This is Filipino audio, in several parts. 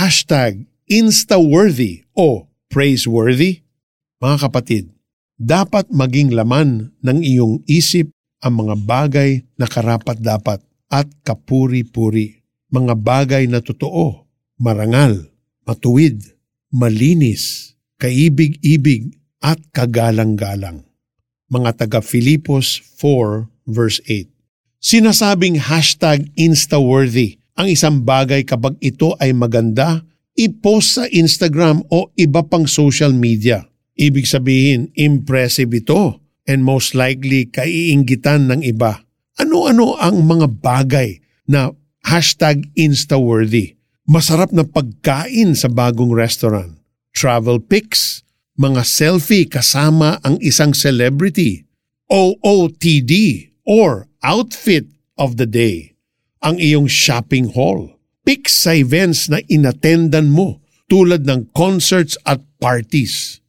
hashtag instaworthy o praiseworthy? Mga kapatid, dapat maging laman ng iyong isip ang mga bagay na karapat-dapat at kapuri-puri. Mga bagay na totoo, marangal, matuwid, malinis, kaibig-ibig at kagalang-galang. Mga taga Filipos 4 verse 8. Sinasabing hashtag instaworthy ang isang bagay kapag ito ay maganda, i-post sa Instagram o iba pang social media. Ibig sabihin, impressive ito and most likely kaiinggitan ng iba. Ano-ano ang mga bagay na hashtag instaworthy? Masarap na pagkain sa bagong restaurant. Travel pics, mga selfie kasama ang isang celebrity. OOTD or outfit of the day. Ang iyong shopping haul. Pics sa events na inattendan mo tulad ng concerts at parties.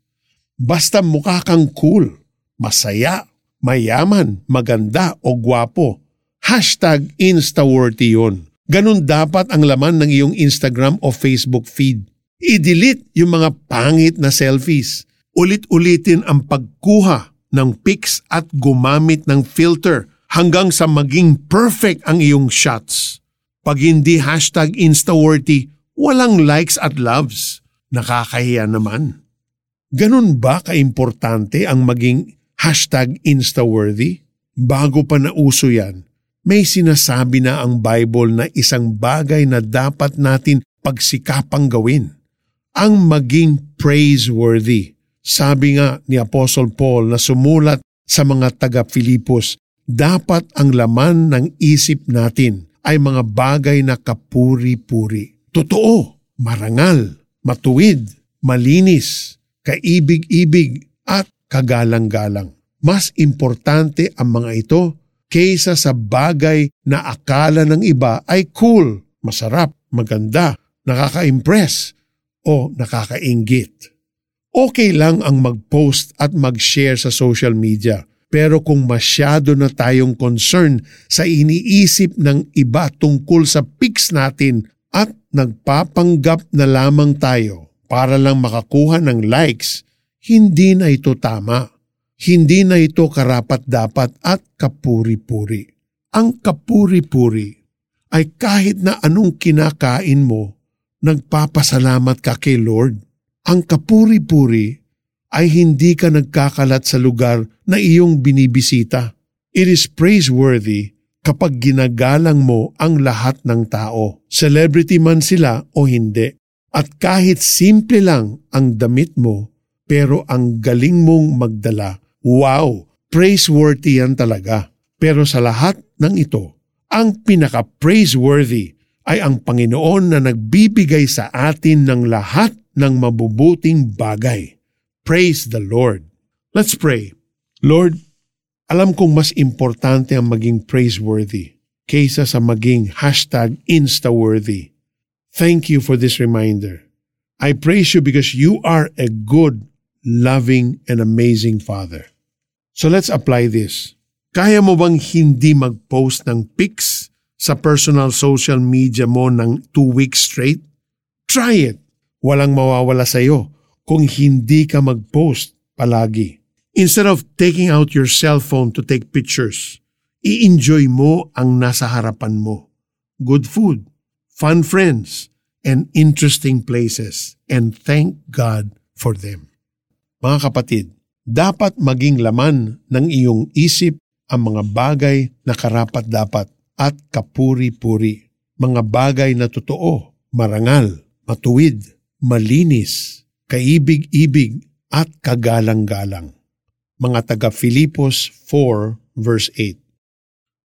Basta mukha kang cool, masaya, mayaman, maganda o gwapo. Hashtag Instaworthy yun. Ganun dapat ang laman ng iyong Instagram o Facebook feed. I-delete yung mga pangit na selfies. Ulit-ulitin ang pagkuha ng pics at gumamit ng filter hanggang sa maging perfect ang iyong shots. Pag hindi hashtag Instaworthy, walang likes at loves. Nakakahiya naman. Ganun ba kaimportante ang maging hashtag instaworthy? Bago pa nauso yan, may sinasabi na ang Bible na isang bagay na dapat natin pagsikapang gawin. Ang maging praiseworthy. Sabi nga ni Apostle Paul na sumulat sa mga taga-Filipos, dapat ang laman ng isip natin ay mga bagay na kapuri-puri. Totoo, marangal, matuwid, malinis, kaibig-ibig at kagalang-galang. Mas importante ang mga ito kaysa sa bagay na akala ng iba ay cool, masarap, maganda, nakaka-impress o nakakaingit. Okay lang ang mag-post at mag-share sa social media pero kung masyado na tayong concern sa iniisip ng iba tungkol sa pics natin at nagpapanggap na lamang tayo para lang makakuha ng likes, hindi na ito tama. Hindi na ito karapat-dapat at kapuri-puri. Ang kapuri-puri ay kahit na anong kinakain mo, nagpapasalamat ka kay Lord. Ang kapuri-puri ay hindi ka nagkakalat sa lugar na iyong binibisita. It is praiseworthy kapag ginagalang mo ang lahat ng tao, celebrity man sila o hindi. At kahit simple lang ang damit mo, pero ang galing mong magdala, wow, praiseworthy yan talaga. Pero sa lahat ng ito, ang pinaka-praiseworthy ay ang Panginoon na nagbibigay sa atin ng lahat ng mabubuting bagay. Praise the Lord. Let's pray. Lord, alam kong mas importante ang maging praiseworthy kaysa sa maging hashtag instaworthy. Thank you for this reminder. I praise you because you are a good, loving, and amazing Father. So let's apply this. Kaya mo bang hindi mag-post ng pics sa personal social media mo ng two weeks straight? Try it. Walang mawawala sa iyo kung hindi ka mag-post palagi. Instead of taking out your cell phone to take pictures, i-enjoy mo ang nasa harapan mo. Good food, fun friends, and interesting places and thank God for them. Mga kapatid, dapat maging laman ng iyong isip ang mga bagay na karapat-dapat at kapuri-puri. Mga bagay na totoo, marangal, matuwid, malinis, kaibig-ibig at kagalang-galang. Mga taga Filipos 4 verse 8.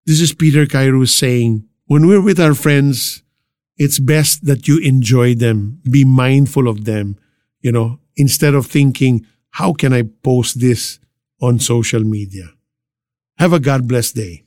This is Peter Kairos saying, When we're with our friends, it's best that you enjoy them, be mindful of them, you know, instead of thinking, how can I post this on social media? Have a God blessed day.